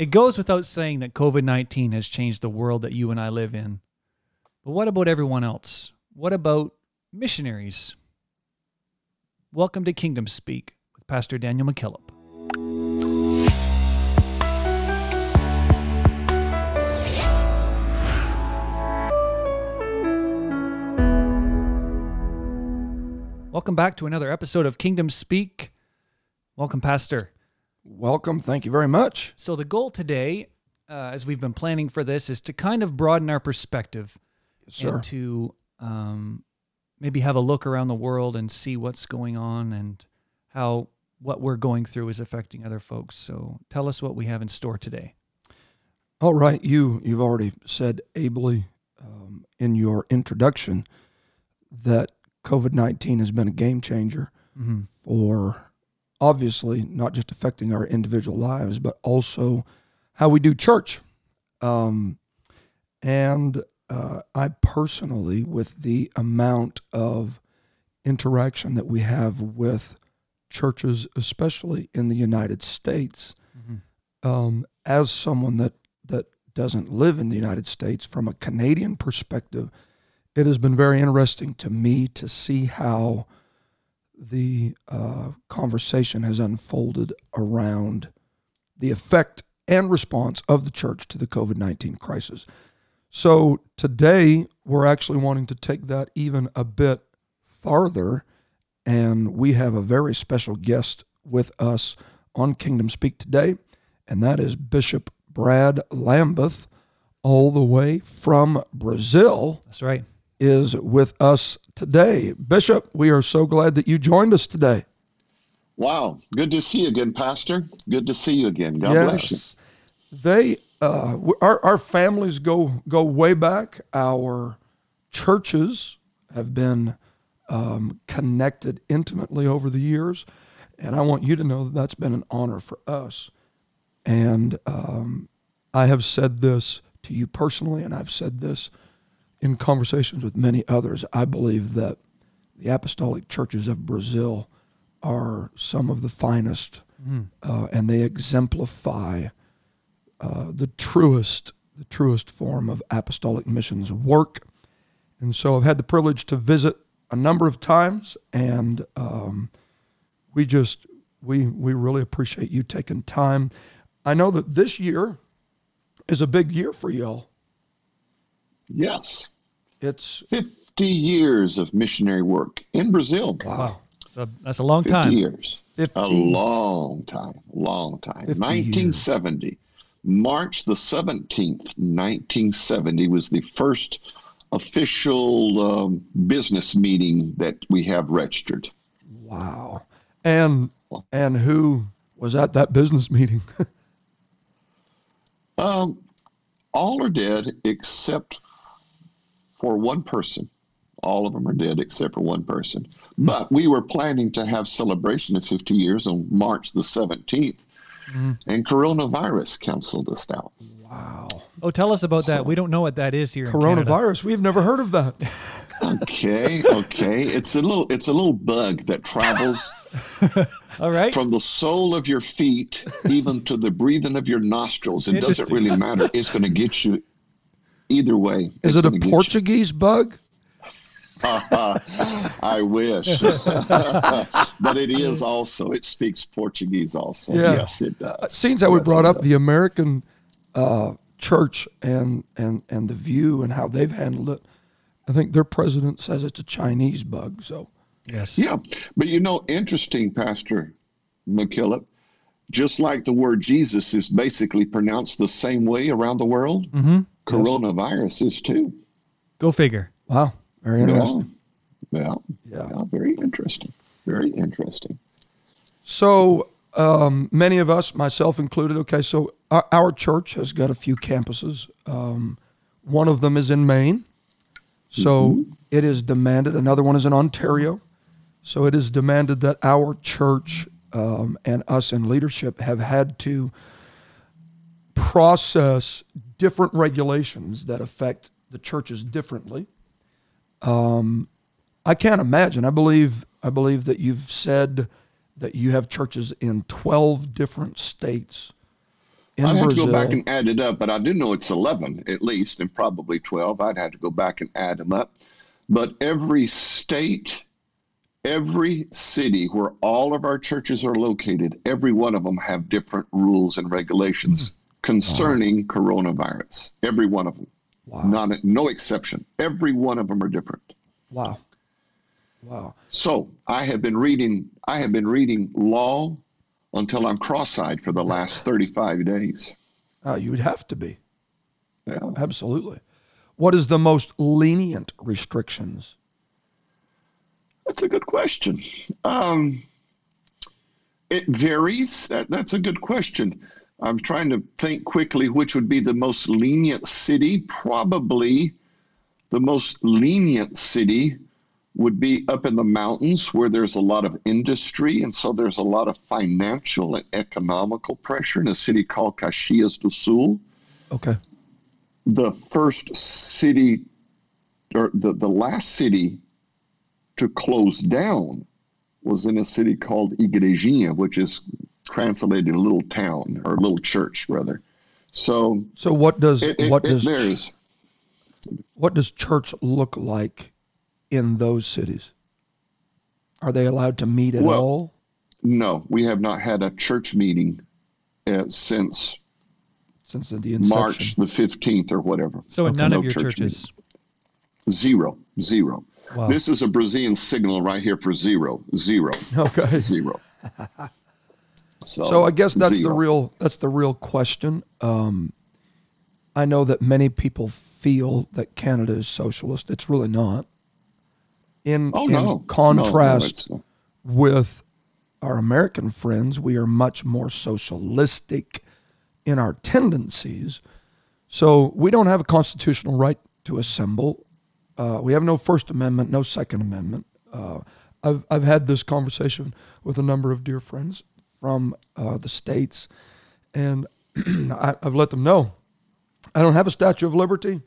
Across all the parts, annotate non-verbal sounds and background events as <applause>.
It goes without saying that COVID 19 has changed the world that you and I live in. But what about everyone else? What about missionaries? Welcome to Kingdom Speak with Pastor Daniel McKillop. Welcome back to another episode of Kingdom Speak. Welcome, Pastor. Welcome. Thank you very much. So, the goal today, uh, as we've been planning for this, is to kind of broaden our perspective Yes, and to um, maybe have a look around the world and see what's going on and how what we're going through is affecting other folks. So, tell us what we have in store today. All right. You, you've already said ably um, in your introduction that COVID 19 has been a game changer Mm-hmm. for obviously not just affecting our individual lives, but also how we do church. Um, and uh, I personally, with the amount of interaction that we have with churches, especially in the United States, Mm-hmm. um, as someone that that doesn't live in the United States, from a Canadian perspective, it has been very interesting to me to see how the uh, conversation has unfolded around the effect and response of the church to the COVID nineteen crisis. So today we're actually wanting to take that even a bit farther, and we have a very special guest with us on Kingdom Speak today, and that is Bishop Brad Lambeth, all the way from Brazil, That's right. is with us today. Bishop, we are so glad that you joined us today. Wow, good to see you again, Pastor. Good to see you again. God bless you. They uh, our our families go go way back. Our churches have been um, connected intimately over the years, and I want you to know that that's been an honor for us. And um, I have said this to you personally, and I've said this in conversations with many others. I believe that the apostolic churches of Brazil are some of the finest, uh, and they exemplify uh, the truest, the truest form of apostolic missions work. And so I've had the privilege to visit a number of times, and um, we just we we really appreciate you taking time. I know that this year is a big year for y'all. Yes, It's 50 years of missionary work in Brazil. wow, So that's a long 50 time. years. 50 A long time, long time. 50 1970. March the 17th, 1970 was the first official um, business meeting that we have registered. wow, and and who was at that business meeting? <laughs> Um, all are dead except for one person. All of them are dead except for one person. But we were planning to have celebration of 50 years on March the 17th, mm-hmm. and coronavirus canceled us out. wow, Oh, tell us about that. We don't know what that is here in coronavirus. We've never heard of that. Okay, okay. It's a little it's a little bug that travels <laughs> All right. from the sole of your feet even to the breathing of your nostrils. It doesn't really matter. It's going to get you either way. Is it a gonna you. Portuguese bug? <laughs> I wish. <laughs> but it is also, it speaks Portuguese also. Yeah. Yes, it does. Seems how we brought up does. the American uh, church and and and the view and how they've handled it. I think their president says it's a Chinese bug. So yes. Yeah. But you know, interesting, Pastor McKillop, just like the word Jesus is basically pronounced the same way around the world, Mm-hmm. Coronavirus is too. Go figure. wow, very interesting. Yeah. Yeah. yeah. Very interesting. Very interesting. So um, many of us, myself included. Okay, so our, our church has got a few campuses. Um, one of them is in Maine. So it is demanded. Another one is in Ontario. So it is demanded that our church um, and us in leadership have had to process different regulations that affect the churches differently. Um, I can't imagine. I believe. I believe that you've said that you have churches in twelve different states in I'd have Brazil. to go back and add it up, but I do know it's 11 at least, and probably 12. I'd have to go back and add them up. But every state, every city where all of our churches are located, every one of them have different rules and regulations concerning coronavirus. Every one of them, wow. not no exception. Every one of them are different. wow. Wow. So I have been reading. I have been reading law until I'm cross-eyed for the <laughs> last 35 days. Uh, you would have to be. Yeah. Absolutely. What is the most lenient restrictions? That's a good question. Um, it varies. That, that's a good question. I'm trying to think quickly which would be the most lenient city. Probably the most lenient city would be up in the mountains where there's a lot of industry. And so there's a lot of financial and economical pressure in a city called Caxias do Sul. Okay. The first city, or the, the last city to close down was in a city called Igrejinha, which is translated a little town or a little church, rather. So So what does it, it, what it does varies. what does church look like in those cities? Are they allowed to meet at Well, all? No, we have not had a church meeting uh, since Since the inception. March the 15th or whatever. So in Okay, none no of your church churches. Zero, zero. Wow. This is a Brazilian signal right here for zero, zero, <laughs> Okay. zero. <laughs> So, So I guess that's the real that's the real question. Um, I know that many people feel that Canada is socialist. It's really not. In, Oh in no! No, no, contrast with our American friends, we are much more socialistic in our tendencies. So we don't have a constitutional right to assemble. Uh, we have no First Amendment, no Second Amendment. Uh, I've, I've had this conversation with a number of dear friends from uh, the states, and <clears throat> I, I've let them know I don't have a Statue of Liberty,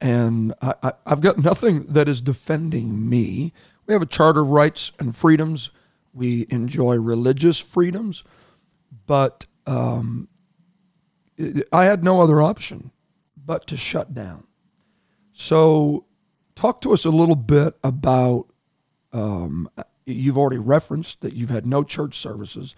and I, I, I've got nothing that is defending me. We have a Charter of Rights and Freedoms. We enjoy religious freedoms, but um, I had no other option but to shut down. So, talk to us a little bit about. Um, you've already referenced that you've had no church services.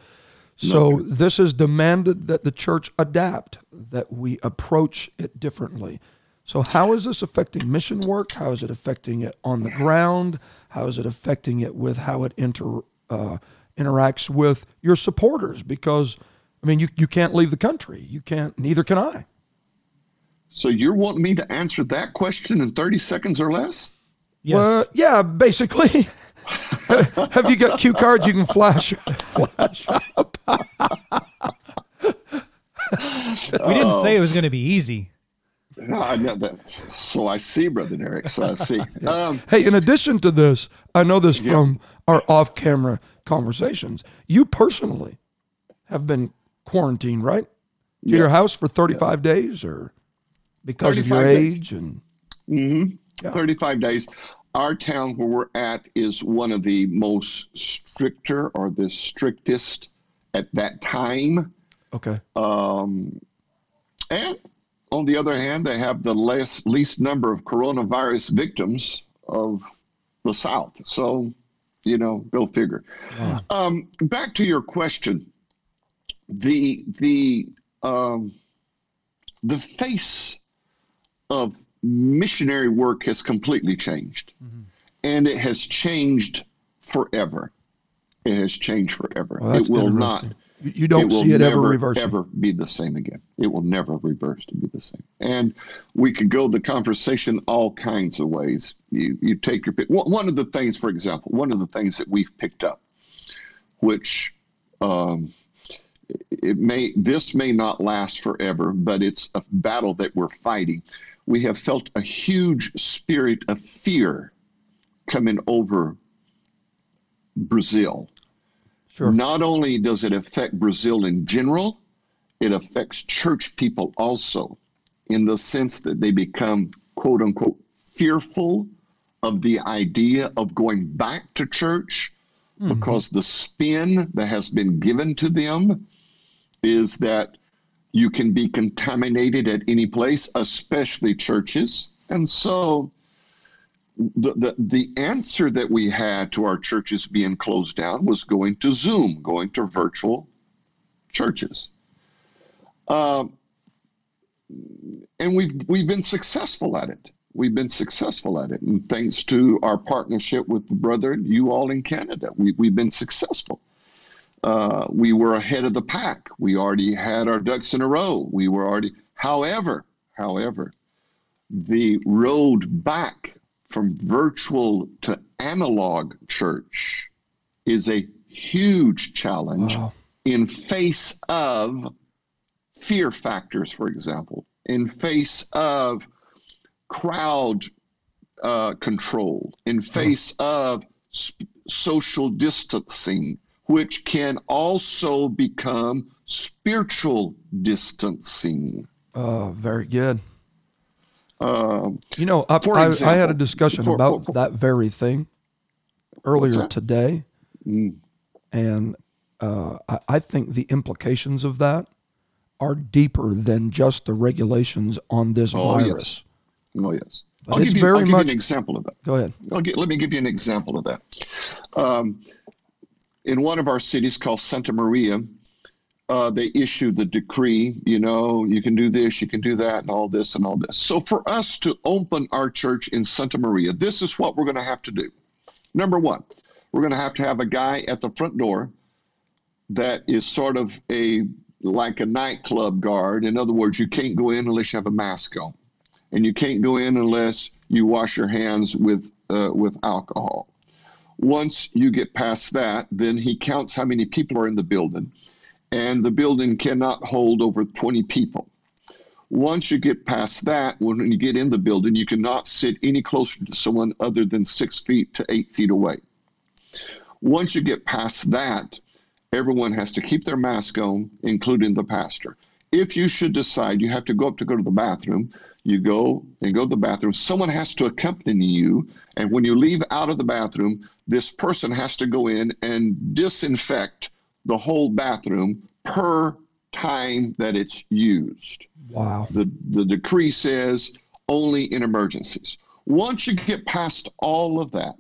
So, this has demanded that the church adapt, that we approach it differently. So, how is this affecting mission work? How is it affecting it on the ground? How is it affecting it with how it inter, uh, interacts with your supporters? Because, I mean, you, you can't leave the country. You can't, neither can I. So you're wanting me to answer that question in 30 seconds or less? Yes. Well, yeah, basically. <laughs> <laughs> Have you got cue cards you can flash? flash up? <laughs> we didn't say it was going to be easy. No, I know that. So I see, Brother Derek. So I see. <laughs> Um, Hey, in addition to this, I know this from our off camera conversations. You personally have been quarantined, right? To your house for 35 days or because of your days. age and mhm, Yeah. 35 days. Our town where we're at is one of the most stricter or the strictest at that time. okay. Um, and on the other hand, they have the less, least number of coronavirus victims of the South. So, you know, go figure. Wow. Um, back to your question, the the um, the face of missionary work has completely changed, and it has changed forever. It has changed forever. Well, it will not. You, don't will see it ever reversing. Ever be the same again. It will never reverse to be the same. And we could go the conversation all kinds of ways. You you take your pick. One one of the things, for example, one of the things that we've picked up, which um, it may this may not last forever, but it's a battle that we're fighting. We have felt a huge spirit of fear coming over Brazil. Sure. Not only does it affect Brazil in general, it affects church people also, in the sense that they become, quote unquote, fearful of the idea of going back to church mm-hmm. because the spin that has been given to them is that You can be contaminated at any place, especially churches. And so the, the, the answer that we had to our churches being closed down was going to Zoom, going to virtual churches. Um, and we've we've been successful at it. We've been successful at it, and thanks to our partnership with the brother, you all in Canada, we, we've been successful. Uh, we were ahead of the pack. We already had our ducks in a row. We were already, however, however, the road back from virtual to analog church is a huge challenge wow. in face of fear factors, for example, in face of crowd uh, control, in face of sp- social distancing, which can also become spiritual distancing. Oh, very good. Um, you know, I, I, example, I, had a discussion for, about for, for, that very thing earlier today, mm. and uh, I, I think the implications of that are deeper than just the regulations on this oh, virus. Yes. Oh yes. But I'll, give you, I'll give much, you, an example of that. Go ahead. Get, let me give you an example of that. Um, in one of our cities called Santa Maria, uh, they issued the decree, you know, you can do this, you can do that, and all this and all this. So for us to open our church in Santa Maria, this is what we're going to have to do. Number one, we're going to have to have a guy at the front door that is sort of a like a nightclub guard. In other words, you can't go in unless you have a mask on, and you can't go in unless you wash your hands with uh, with alcohol. Once you get past that, then he counts how many people are in the building, and the building cannot hold over 20 people. Once you get past that, when you get in the building, you cannot sit any closer to someone other than six feet to eight feet away. Once you get past that, everyone has to keep their mask on, including the pastor. If you should decide you have to go up to go to the bathroom, you go and go to the bathroom. Someone has to accompany you. And when you leave out of the bathroom, this person has to go in and disinfect the whole bathroom per time that it's used. Wow. The, the decree says only in emergencies. Once you get past all of that,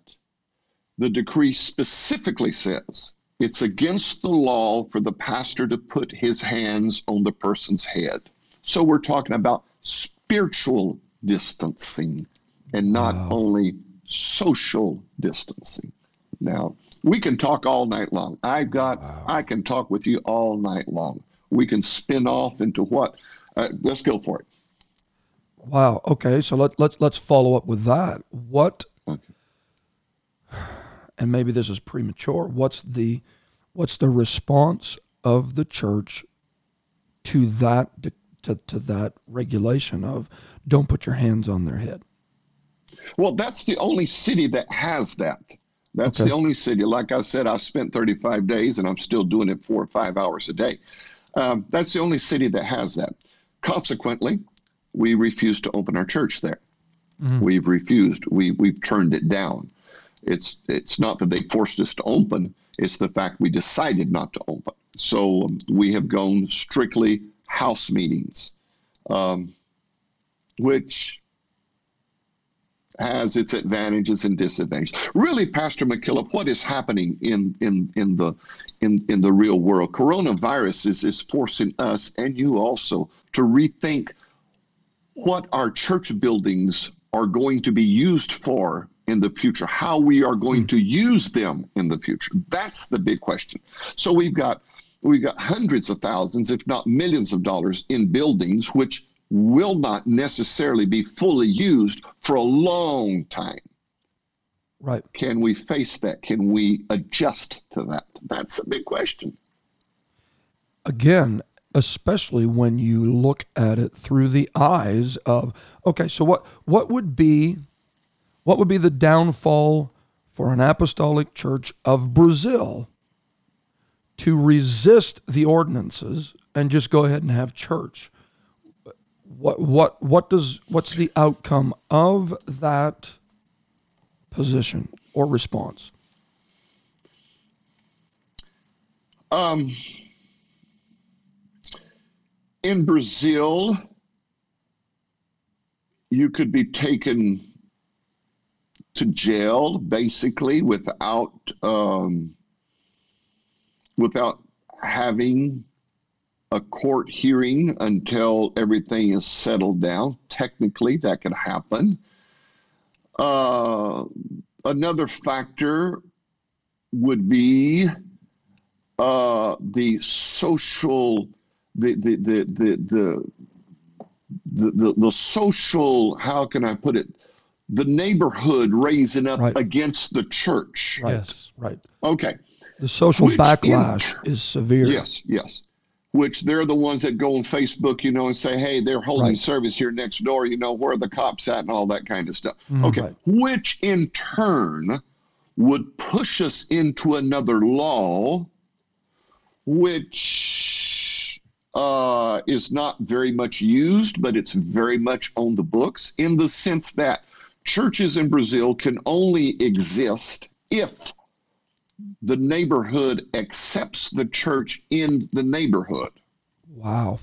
the decree specifically says it's against the law for the pastor to put his hands on the person's head. So we're talking about spiritual distancing and not wow. only social distancing. Now, we can talk all night long. I've got, wow. I can talk with you all night long. We can spin off into what? Uh, let's go for it. Wow. Okay. So let, let, let's follow up with that. What okay and maybe this is premature, what's the what's the response of the church to that to, to that regulation of don't put your hands on their head? Well, that's the only city that has that. That's okay. the only city. Like I said, I spent 35 days and I'm still doing it four or five hours a day. Um, that's the only city that has that. Consequently, we refused to open our church there. Mm-hmm. We've refused. We we've turned it down. It's it's not that they forced us to open; it's the fact we decided not to open. So um, we have gone strictly house meetings, um, which has its advantages and disadvantages. Really, Pastor McKillop, what is happening in in in the in in the real world? Coronavirus is is forcing us and you also to rethink what our church buildings are going to be used for in the future, how we are going hmm. to use them in the future. That's the big question. So we've got we've got hundreds of thousands, if not millions of dollars in buildings which will not necessarily be fully used for a long time. Right. Can we face that? Can we adjust to that? That's a big question. Again, especially when you look at it through the eyes of okay, so what what would be what would be the downfall for an apostolic church of Brazil to resist the ordinances and just go ahead and have church? What what what does what's the outcome of that position or response? Um in Brazil, you could be taken to jail basically without um, without having a court hearing until everything is settled down. Technically, that could happen. Uh, another factor would be uh, the social, the the the the the the, the, the social. How can I put it? The neighborhood raising up Right. against the church. Right. Yes. Right. Okay. The social Which in- backlash is severe. Yes, yes. Which they're the ones that go on Facebook, you know, and say, "Hey, they're holding Right. service here next door. You know, where are the cops at, and all that kind of stuff." Mhm. Okay, Right. which in turn would push us into another law, which uh, is not very much used, but it's very much on the books in the sense that churches in Brazil can only exist if the neighborhood accepts the church in the neighborhood. Wow.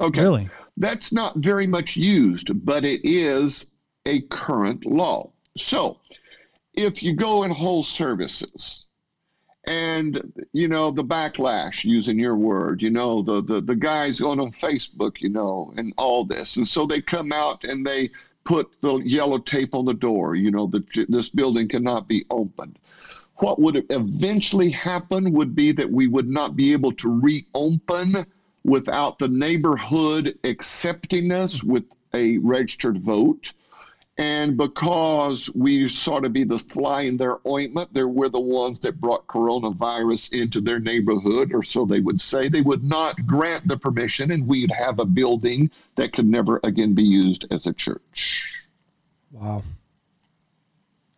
Okay. Really? That's not very much used, but it is a current law. So if you go and hold services and you know the backlash using your word you know the, the the guys going on facebook you know and all this and so they come out and they put the yellow tape on the door you know that this building cannot be opened what would eventually happen would be that we would not be able to reopen without the neighborhood accepting us with a registered vote. And because we sort of be the fly in their ointment, they were the ones that brought coronavirus into their neighborhood, or so they would say. They would not grant the permission, and we'd have a building that could never again be used as a church. Wow.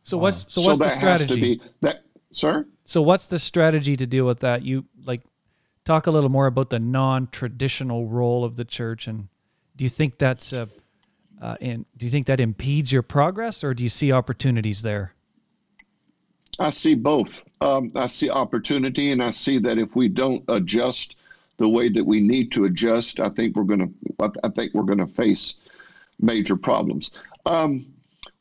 So what's so what's the that to strategy? be that, sir. So what's the strategy to deal with that? You like talk a little more about the non-traditional role of the church, and do you think that's uh, uh, and do you think that impedes your progress, or do you see opportunities there? I see both. Um, I see opportunity, and I see that if we don't adjust the way that we need to adjust, I think we're going to. I think we're going to face major problems. Um,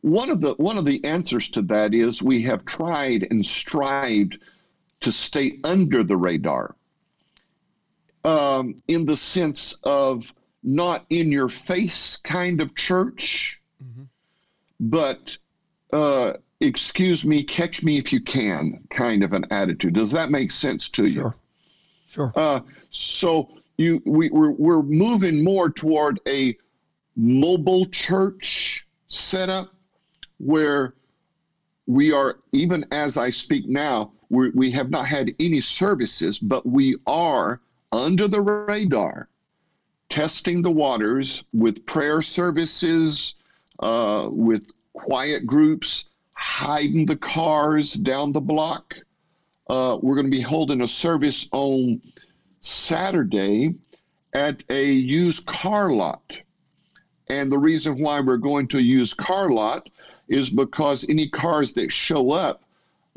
one of the one of the answers to that is we have tried and strived to stay under the radar, um, in the sense of not in your face kind of church, Mhm. but uh, excuse me, catch me if you can kind of an attitude. Does that make sense to you? Sure. Sure. Uh, so you we, we're we're moving more toward a mobile church setup where we are even as I speak now we we have not had any services, but we are under the radar testing the waters with prayer services, uh, with quiet groups, hiding the cars down the block. Uh, we're going to be holding a service on Saturday at a used car lot. And the reason why we're going to a used car lot is because any cars that show up,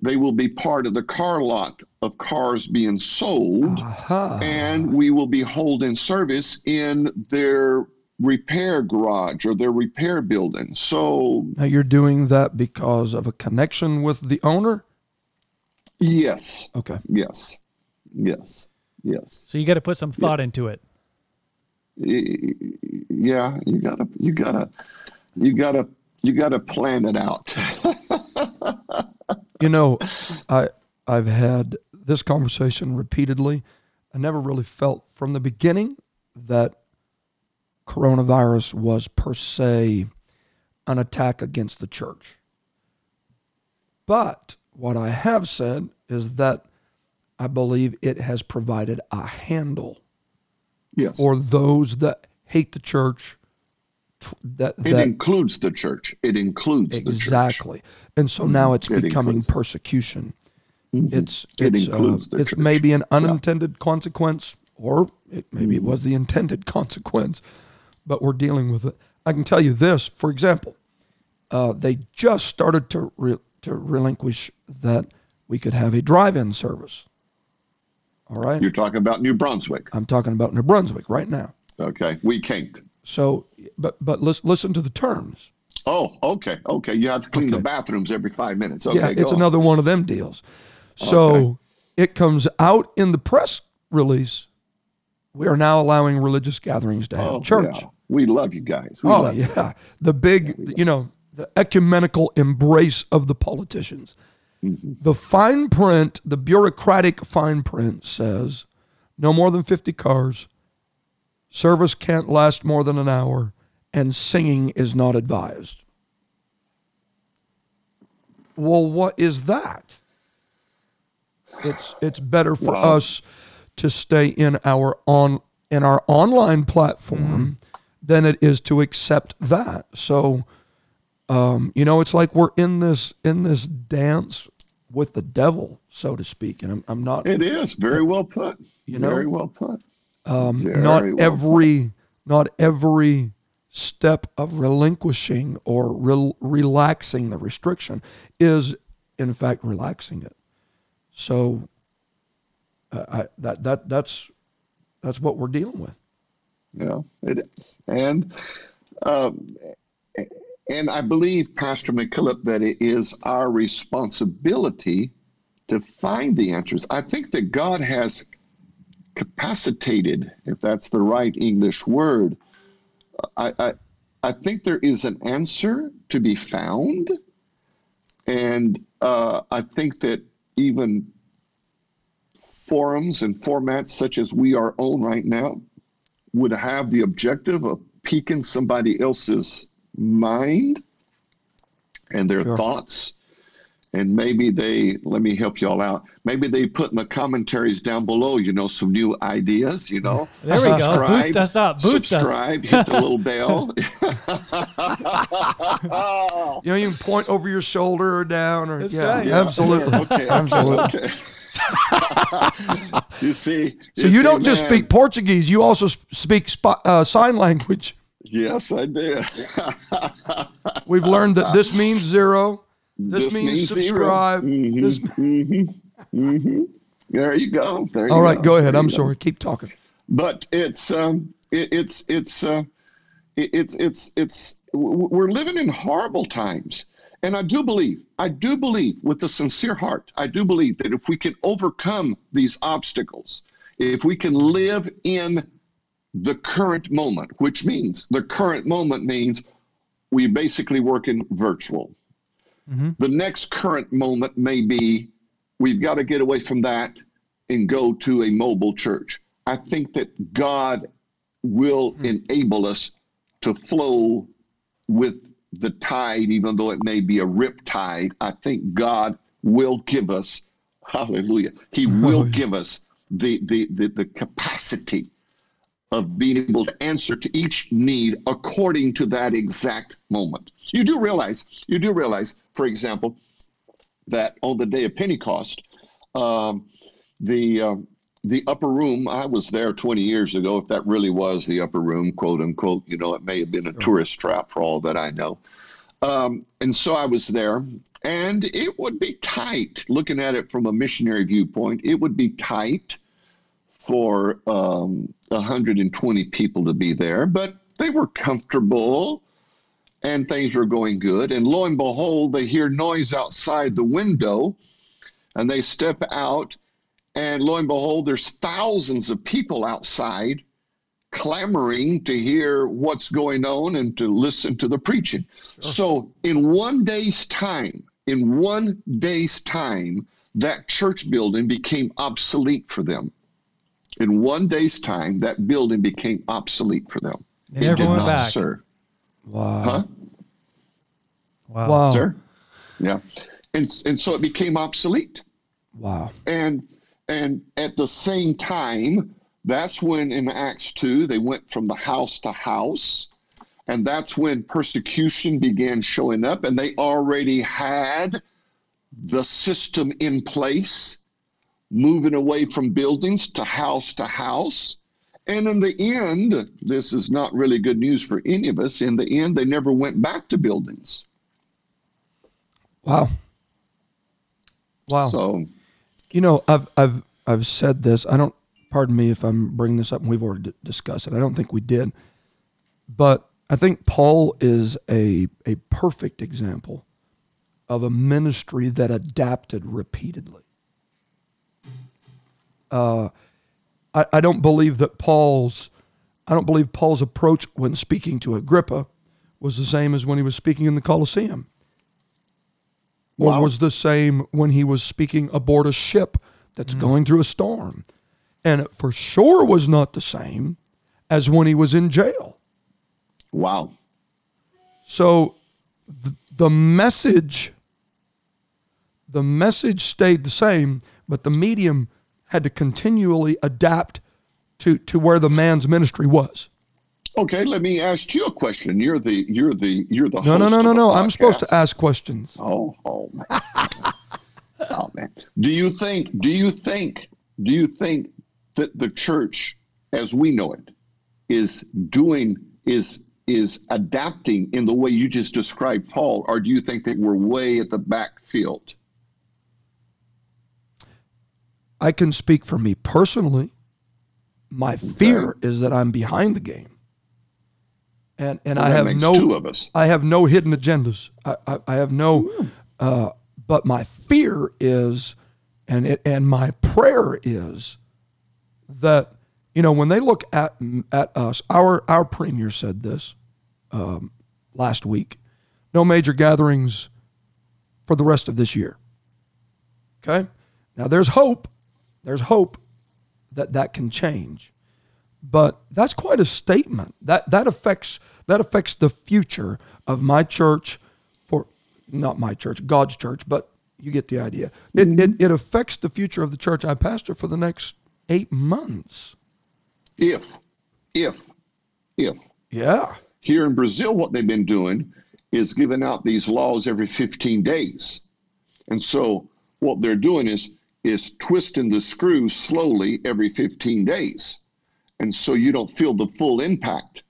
they will be part of the car lot of cars being sold Aha. and we will be holding service in their repair garage or their repair building. So, now you're doing that because of a connection with the owner? yes, Okay. yes, yes, yes. So you got to put some thought into it. Yeah, you gotta, you gotta, you gotta, you gotta plan it out. <laughs> You know, I I've had this conversation repeatedly. I never really felt from the beginning that coronavirus was per se an attack against the church. But what I have said is that I believe it has provided a handle yes, for those that hate the church. Tr- That it includes the church. It includes the church. exactly, and so now it's It becoming includes- persecution. Mhm. It's It it's uh, it's church. maybe an unintended consequence, or it, maybe it was the intended <laughs> consequence, but we're dealing with it. I can tell you this, for example, uh, they just started to re- to relinquish that we could have a drive-in service. All right, You're talking about New Brunswick. I'm talking about New Brunswick right now. Okay, we can't. So, but but listen, listen to the terms. Oh, okay, okay. You have to clean the bathrooms every five minutes. Okay, yeah, it's on. another one of them deals. So Okay. it comes out in the press release. We are now allowing religious gatherings to have Oh, church. yeah. We love you guys. We Oh love you. yeah, the big, you know, the ecumenical embrace of the politicians. Mm-hmm. The fine print, the bureaucratic fine print says no more than 50 cars, service can't last more than an hour, and singing is not advised. Well, what is that? It's it's better for Wow. us to stay in our on in our online platform than it is to accept that. So um, you know, it's like we're in this in this dance with the devil, so to speak. And I'm I'm not It is very well put. You know? very well put. Um, not well every not every step of relinquishing or rel- relaxing the restriction is in fact relaxing it so uh, I, that that that's that's what we're dealing with Yeah, it is. And um, and I believe, Pastor McKillop, that it is our responsibility to find the answers. I think that God has capacitated, if that's the right English word. I, I I think there is an answer to be found, and uh, I think that even forums and formats such as we are on right now would have the objective of piquing somebody else's mind and their Sure. thoughts. And maybe they, let me help y'all out. Maybe they put in the commentaries down below, you know, some new ideas, you know. <laughs> There we go. Subscribe, Boost us up. Boost us. subscribe, hit the little bell. <laughs> <laughs> you know you can point over your shoulder or down or That's yeah, right. Yeah. absolutely Okay. absolutely Okay. you see. so you see, don't just speak portuguese you also speak sp- uh, sign language Yes, I do. we've learned that this means zero this, means, zero. subscribe Mhm, This- mhm, mhm. There you go. There all you right go ahead There i'm you go. sorry keep talking But it's um, it, it's it's uh, it, it's it's it's we're living in horrible times, and I do believe, I do believe, with a sincere heart, I do believe that if we can overcome these obstacles, if we can live in the current moment, which means the current moment means we basically work in virtual. Mhm. The next current moment may be we've got to get away from that and go to a mobile church. I think that God will enable us to flow with the tide, even though it may be a rip tide. I think God will give us, hallelujah, He will give us the, the, the, the capacity of being able to answer to each need according to that exact moment. You do realize, you do realize, for example, that on the day of Pentecost, um, the um, the upper room. I was there 20 years ago. If that really was the upper room, quote unquote, you know, it may have been a tourist trap for all that I know. Um, and so I was there, and it would be tight. Looking at it from a missionary viewpoint, it would be tight for um, 120 people to be there, but they were comfortable and things were going good. And lo and behold, they hear noise outside the window and they step out. And lo and behold, there's thousands of people outside clamoring to hear what's going on and to listen to the preaching. So, in one day's time, in one day's time, that church building became obsolete for them. In one day's time, that building became obsolete for them. They it never did went not back. serve. wow Huh? Wow. wow Sir? Yeah. And, and so it became obsolete. wow And and at the same time, that's when in Acts 2 they went from the house to house. And that's when persecution began showing up, and they already had the system in place, moving away from buildings to house to house. And in the end, this is not really good news for any of us. In the end, they never went back to buildings. wow wow So, You know, I've I've I've said this. I don't pardon me if I'm bringing this up, and we've already d- discussed it. I don't think we did, but I think Paul is a a perfect example of a ministry that adapted repeatedly. Uh, I, I don't believe that Paul's I don't believe Paul's approach when speaking to Agrippa was the same as when he was speaking in the Colosseum. Or Wow. was the same when he was speaking aboard a ship that's going through a storm. And it for sure was not the same as when he was in jail. Wow. So th- the message the message stayed the same, but the medium had to continually adapt to to where the man's ministry was. Okay, let me ask you a question. You're the you're the you're the No, no, no, no, no. I'm supposed to ask questions. Oh, oh man. <laughs> oh man. Do you think do you think do you think that the church as we know it is doing is is adapting in the way you just described Paul or do you think that we're way at the backfield? I can speak for me personally. My fear is that I'm behind the game. And and I have no two of us. I have no hidden agendas. I, I, I have no uh, but my fear is and it and my prayer is that you know when they look at at us our our premier said this um, last week no major gatherings for the rest of this year okay now there's hope there's hope that that can change. But that's quite a statement. That that affects that affects the future of my church for not my church god's church but you get the idea. It, it, mm-hmm. it affects the future of the church i pastor for the next eight months. If if if. Yeah. Here in Brazil, what they've been doing is giving out these laws every 15 days. And so what they're doing is is twisting the screw slowly every 15 days. And so you don't feel the full impact.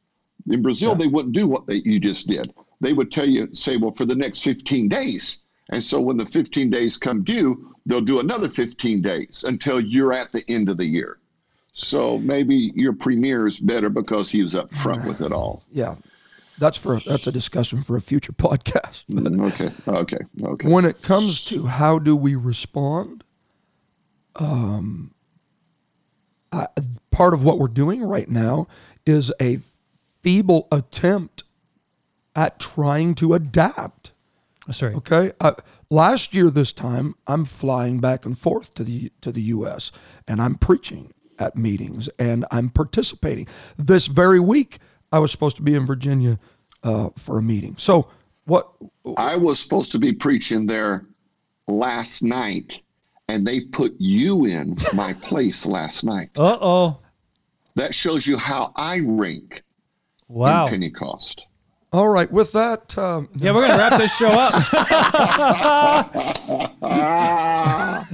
In Brazil, they wouldn't do what they, you just did. They would tell you, say, well, for the next 15 days. And so when the 15 days come due, they'll do another 15 days until you're at the end of the year. So maybe your premier is better because he was up front with it all. yeah that's for that's a discussion for a future <laughs> podcast Mm, Okay. Okay. Okay. when it comes to how do we respond um I, part of what we're doing right now is a feeble attempt at trying to adapt. Sorry. okay? Uh, last year this time i'm flying back and forth to the to the us and i'm preaching at meetings and i'm participating. This very week i was supposed to be in virginia uh, for a meeting. So what I was supposed to be preaching there last night, and they put you in my place last night. Uh oh. That shows you how I rank Wow. in Pentecost. all right with that um, Yeah, we're gonna wrap this show up.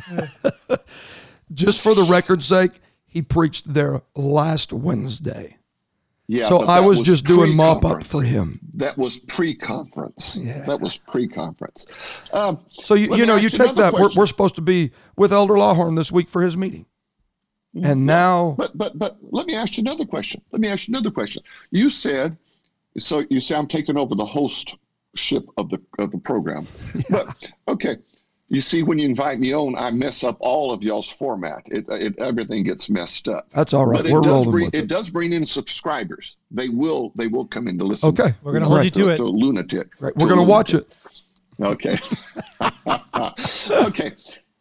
<laughs> Just for the record's sake, he preached there last Wednesday. Yeah. so I that was, just doing mop up for him. That was pre-conference. Yeah. That was pre-conference. Um, So you, you know, you take that. We're, we're supposed to be with Elder Lawhorn this week for his meeting, and now But but but let me ask you another question. Let me ask you another question. You said so you say I'm taking over the hostship of the of the program. <laughs> But okay. You see, when you invite me on, I mess up all of y'all's format. It, uh, it everything gets messed up. that's all right. But it We're does rolling bring with it it. does bring in subscribers. They will they will come in to listen. Okay, We're gonna hold Right. you to it. To a lunatic. Right, we're a gonna watch it. Okay. <laughs> okay.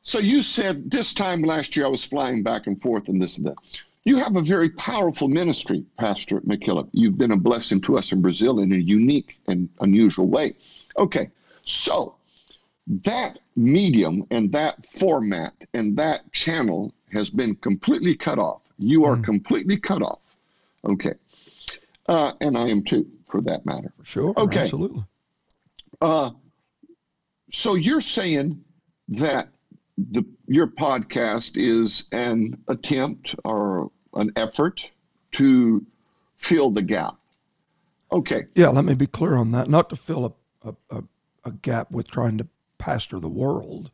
So you said this time last year I was flying back and forth and this and that. You have a very powerful ministry, Pastor McKillop. You've been a blessing to us in Brazil in a unique and unusual way. Okay. So that medium and that format and that channel has been completely cut off. You are completely cut off. Okay. Uh, and I am too, for that matter. For sure. Okay. Absolutely. Uh, so you're saying that the your podcast is an attempt or an effort to fill the gap. Okay. Yeah. Let me be clear on that. Not to fill a a, a, a gap with trying to pastor the world.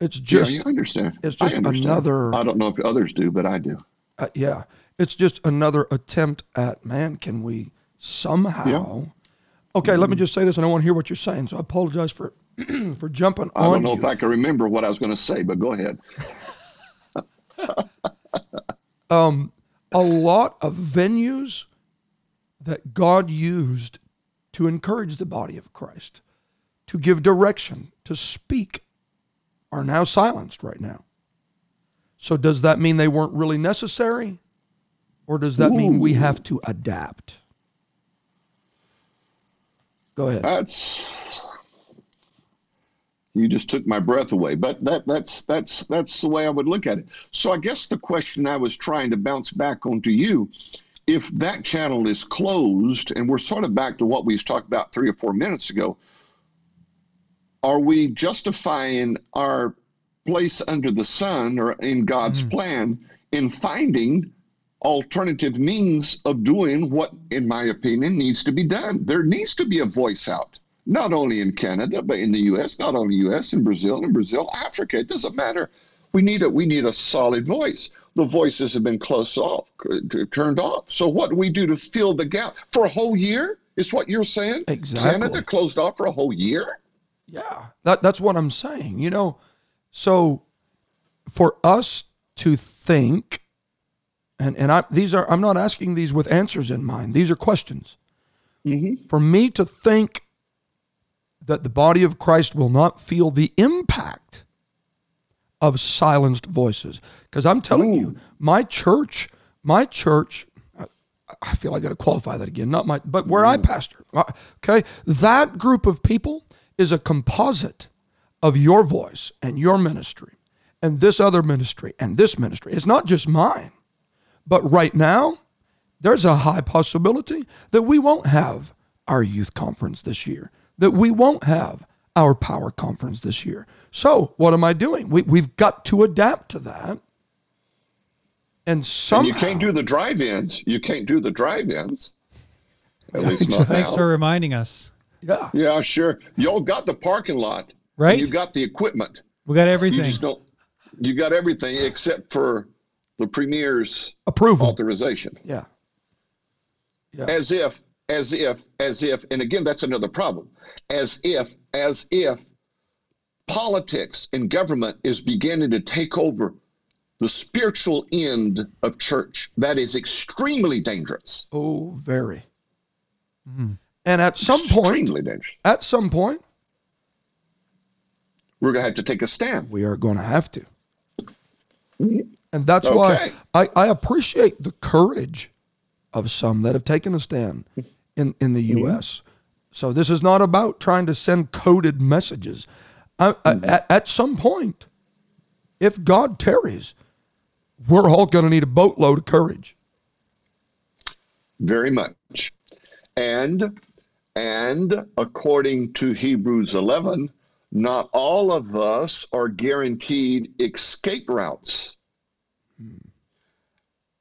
It's just yeah, I understand. it's I just understand. another- I don't know if others do, but I do. Uh, yeah, it's just another attempt at man. Can we somehow? Okay, let me just say this, and I want to hear what you're saying. So I apologize for <clears throat> for jumping I on don't know you. if I can remember what I was going to say, but go ahead. <laughs> um, a lot of venues that God used to encourage the body of Christ, to give direction, to speak, are now silenced right now. So, does that mean they weren't really necessary? Or does that mean we have to adapt? Go ahead. That's you just took my breath away. But that that's that's that's the way I would look at it. So I guess the question I was trying to bounce back onto you, if that channel is closed, and we're sort of back to what we talked about three or four minutes ago, are we justifying our place under the sun or in God's mm. plan in finding alternative means of doing what, in my opinion, needs to be done? There needs to be a voice out, not only in Canada, but in the U.S., not only U.S., in Brazil, in Brazil, Africa. It doesn't matter. We need a we need a solid voice. The voices have been closed off, turned off. So what do we do to fill the gap for a whole year? Is what you're saying? Exactly. Canada closed off for a whole year. Yeah, that, that's what I'm saying. You know, so for us to think, and and I these are I'm not asking these with answers in mind. These are questions. For me to think that the body of Christ will not feel the impact of silenced voices, because I'm telling you, my church, my church. I- I feel I got to qualify that again. Not my, but where I pastor. uh, Okay, that group of people is a composite of your voice and your ministry, and this other ministry and this ministry. It's not just mine, but right now, there's a high possibility that we won't have our youth conference this year. That we won't have our power conference this year. So what am I doing? We, we've got to adapt to that. And somehow, And you can't do the drive-ins. You can't do the drive-ins. At least not Thanks now. for reminding us. Yeah, Yeah, sure. Y'all got the parking lot. Right? You got the equipment. We got everything. You just don't. You got everything except for the premier's approval. authorization. Yeah, Yeah. As if, as if, as if, and again, that's another problem. As if, as if politics and government is beginning to take over the spiritual end of church. That is extremely dangerous. oh, very. Hmm. And at some point, at some point, We're going to have to take a stand. we are going to have to. And that's why I, I appreciate the courage of some that have taken a stand in, in the mm-hmm. U.S. So this is not about trying to send coded messages. I, I, mm-hmm. at, at some point, if God tarries, we're all going to need a boatload of courage. very much and and according to hebrews 11 not all of us are guaranteed escape routes.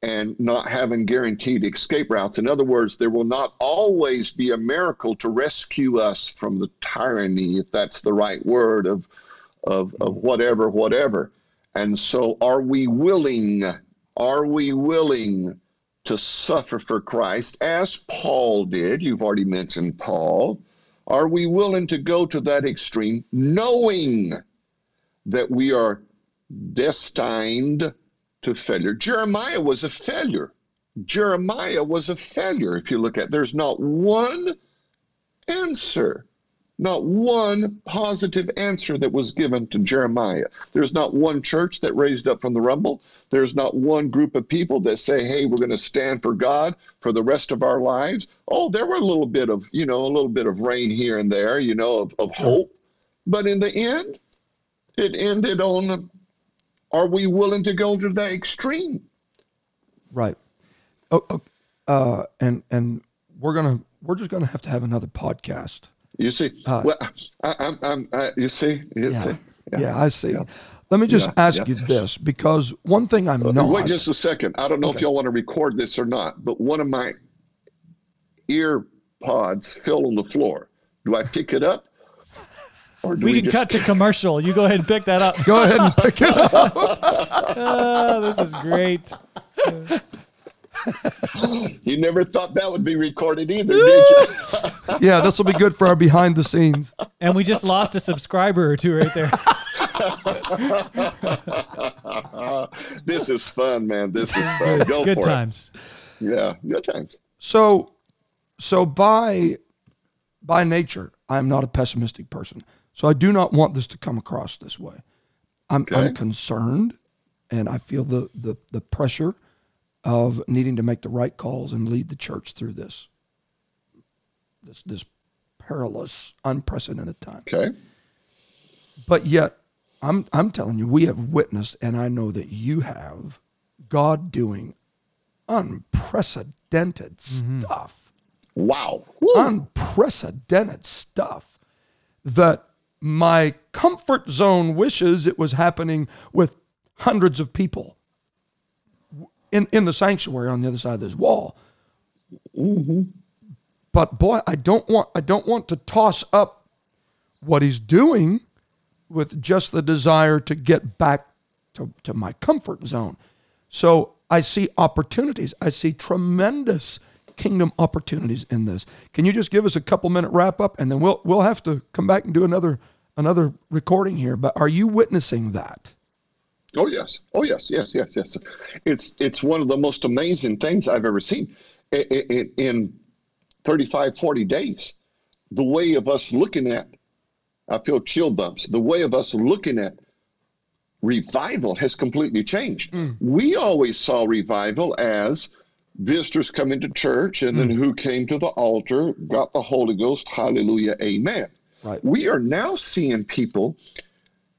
And not having guaranteed escape routes in other words there will not always be a miracle to rescue us from the tyranny if that's the right word of of, of whatever whatever. And so are we willing are we willing to suffer for Christ, as Paul did. You've already mentioned Paul. Are we willing to go to that extreme, knowing that we are destined to failure? Jeremiah was a failure. Jeremiah was a failure. If you look at, there's not one answer, not one positive answer that was given to Jeremiah. There's not one church that raised up from the rumble. There's not one group of people that say, hey, we're going to stand for God for the rest of our lives. Oh, there were a little bit of, you know, a little bit of rain here and there, you know, of, of hope. But in the end, it ended on are we willing to go to that extreme? Right. Oh, oh, uh, and and we're gonna we're just gonna have to have another podcast. You see, well, I, I'm, I'm, I, you see, you Yeah. see. Yeah, I see. Let me just Yeah, ask yeah. you this, because one thing I'm not. Wait just a second. I don't know if y'all want to record this or not, but one of my ear pods fell on the floor. Do I pick it up? Or do we can just, cut to commercial. You go ahead and pick that up. Go ahead and pick it up. <laughs> Ah, this is great. <laughs> <laughs> you never thought that would be recorded either, did you? <laughs> Yeah, this will be good for our behind the scenes. And we just lost a subscriber or two right there. <laughs> this is fun, man. This is fun. Go Good for times. it. Yeah, good times. So, so by by nature, I am not a pessimistic person. So I do not want this to come across this way. I'm, I'm concerned, and I feel the, the the pressure of needing to make the right calls and lead the church through this this this perilous, unprecedented time. Okay. But yet, I'm I'm telling you, we have witnessed, and I know that you have, God doing unprecedented mm-hmm. stuff Wow. Woo. unprecedented stuff that my comfort zone wishes it was happening with hundreds of people in, in the sanctuary on the other side of this wall. Mm-hmm. But boy, I don't want I don't want to toss up what he's doing with just the desire to get back to, to my comfort zone. So I see opportunities. I see tremendous kingdom opportunities in this. Can you just give us a couple minute wrap up and then we'll we'll have to come back and do another another recording here. But are you witnessing that? Oh yes. Oh yes. Yes. Yes. Yes. It's it's one of the most amazing things I've ever seen I- I- I- in 35, 40 days. The way of us looking at, I feel chill bumps. The way of us looking at revival has completely changed. Hmm. We always saw revival as visitors coming to church and then hmm. who came to the altar, got the Holy Ghost, hallelujah, amen. Right. We are now seeing people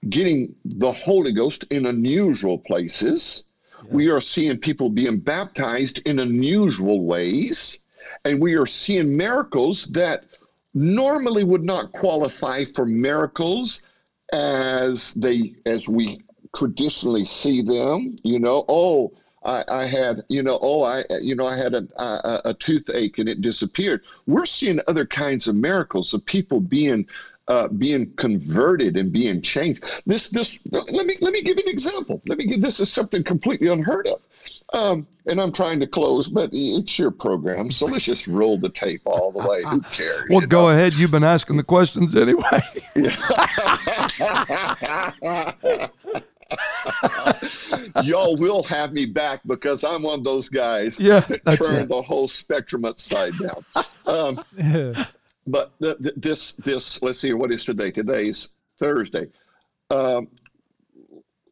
getting the Holy Ghost in unusual places. We are seeing people being baptized in unusual ways. And we are seeing miracles that normally would not qualify for miracles as they as we traditionally see them. You know, oh, I, I had, you know, oh, I, you know, I had a, a, a toothache and it disappeared. We're seeing other kinds of miracles of people being uh, being converted and being changed. This, this. Let me let me give you an example. Let me give. This is something completely unheard of. Um, and I'm trying to close, but it's your program, so let's just roll the tape all the way. Who cares? Well, go know? ahead. You've been asking the questions anyway. <laughs> Y'all will have me back because I'm one of those guys Yeah, that that's turn it. the whole spectrum upside down. Um, <laughs> but th- th- this this let's see what is today? Today's thursday. Um,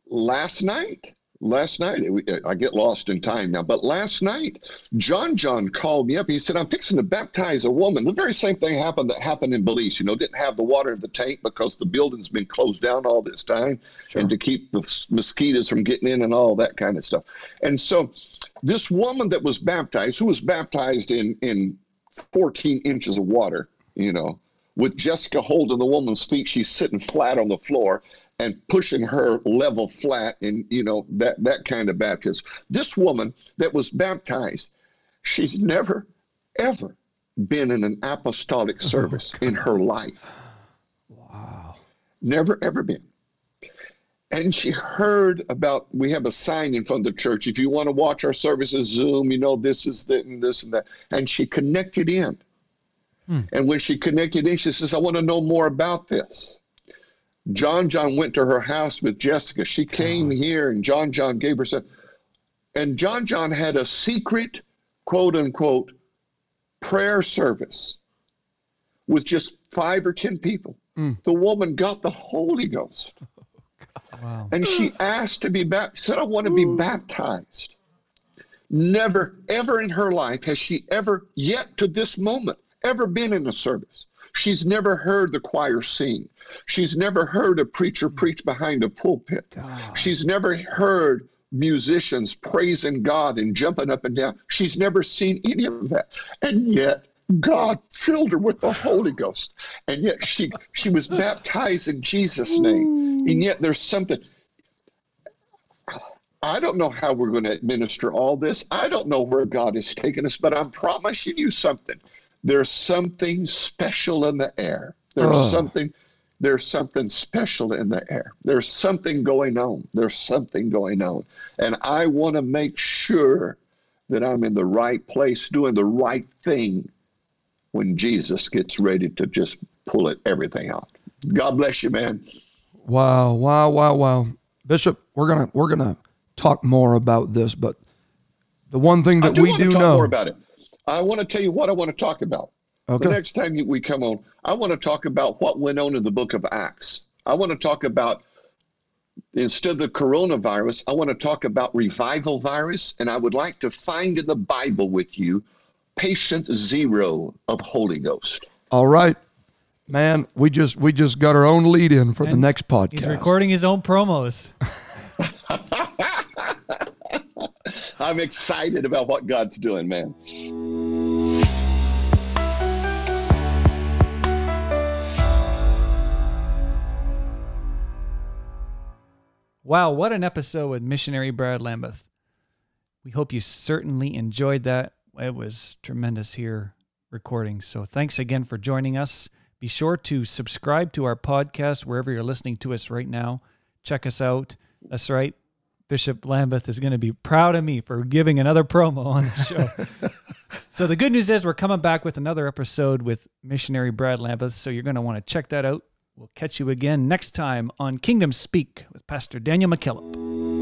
last night last night i get lost in time now but last night john john called me up. He said i'm fixing to baptize a woman. The very same thing happened that happened in belize you know didn't have the water in the tank because the building's been closed down all this time and to keep the mosquitoes from getting in and all that kind of stuff. And so this woman that was baptized who was baptized in in 14 inches of water you know, with Jessica holding the woman's feet, she's sitting flat on the floor and pushing her level flat, and you know that that kind of baptism. This woman that was baptized, she's never ever been in an apostolic oh, service in her life. Wow. Never ever been. And she heard about we have a sign in front of the church. If you want to watch our services Zoom, you know this is that and this and that. And she connected in. And when she connected in, she says, I want to know more about this. John John went to her house with Jessica. She came here and John John gave her some. And John John had a secret, quote unquote, prayer service with just five or 10 people. The woman got the Holy Ghost. <laughs> Wow. And she asked to be baptized, said, I want to be baptized. Never, ever in her life has she ever, yet to this moment, ever been in a service. She's never heard the choir sing. She's never heard a preacher mm. preach behind a pulpit. She's never heard musicians praising God and jumping up and down. She's never seen any of that. And yet, God filled her with the Holy Ghost. And yet she she was <laughs> baptized in Jesus' name. And yet there's something I don't know how we're going to administer all this. I don't know where God is taking us, but I'm promising you something. There's something special in the air. There's Oh. something there's something special in the air. There's something going on. There's something going on. And I want to make sure that I'm in the right place, doing the right thing when Jesus gets ready to just pull it everything out. God bless you, man. Wow, wow, wow, wow. Bishop, we're gonna we're gonna talk more about this, but the one thing that do we do talk know more about it. I want to tell you what I want to talk about. Okay. The next time we come on, I want to talk about what went on in the book of Acts. I want to talk about instead of the coronavirus, I want to talk about revival virus, and I would like to find in the Bible with you patient zero of Holy Ghost. All right. Man, we just we just got our own lead in for the next podcast. He's recording his own promos. <laughs> I'm excited about what God's doing, man. Wow, what an episode with missionary Brad Lambeth. We hope you certainly enjoyed that. It was tremendous here recording. So thanks again for joining us. Be sure to subscribe to our podcast wherever you're listening to us right now. Check us out. That's right. Bishop Lambeth is going to be proud of me for giving another promo on the show. <laughs> so the good news is we're coming back with another episode with missionary Brad Lambeth. So you're going to want to check that out. We'll catch you again next time on Kingdom Speak with Pastor Daniel McKillop.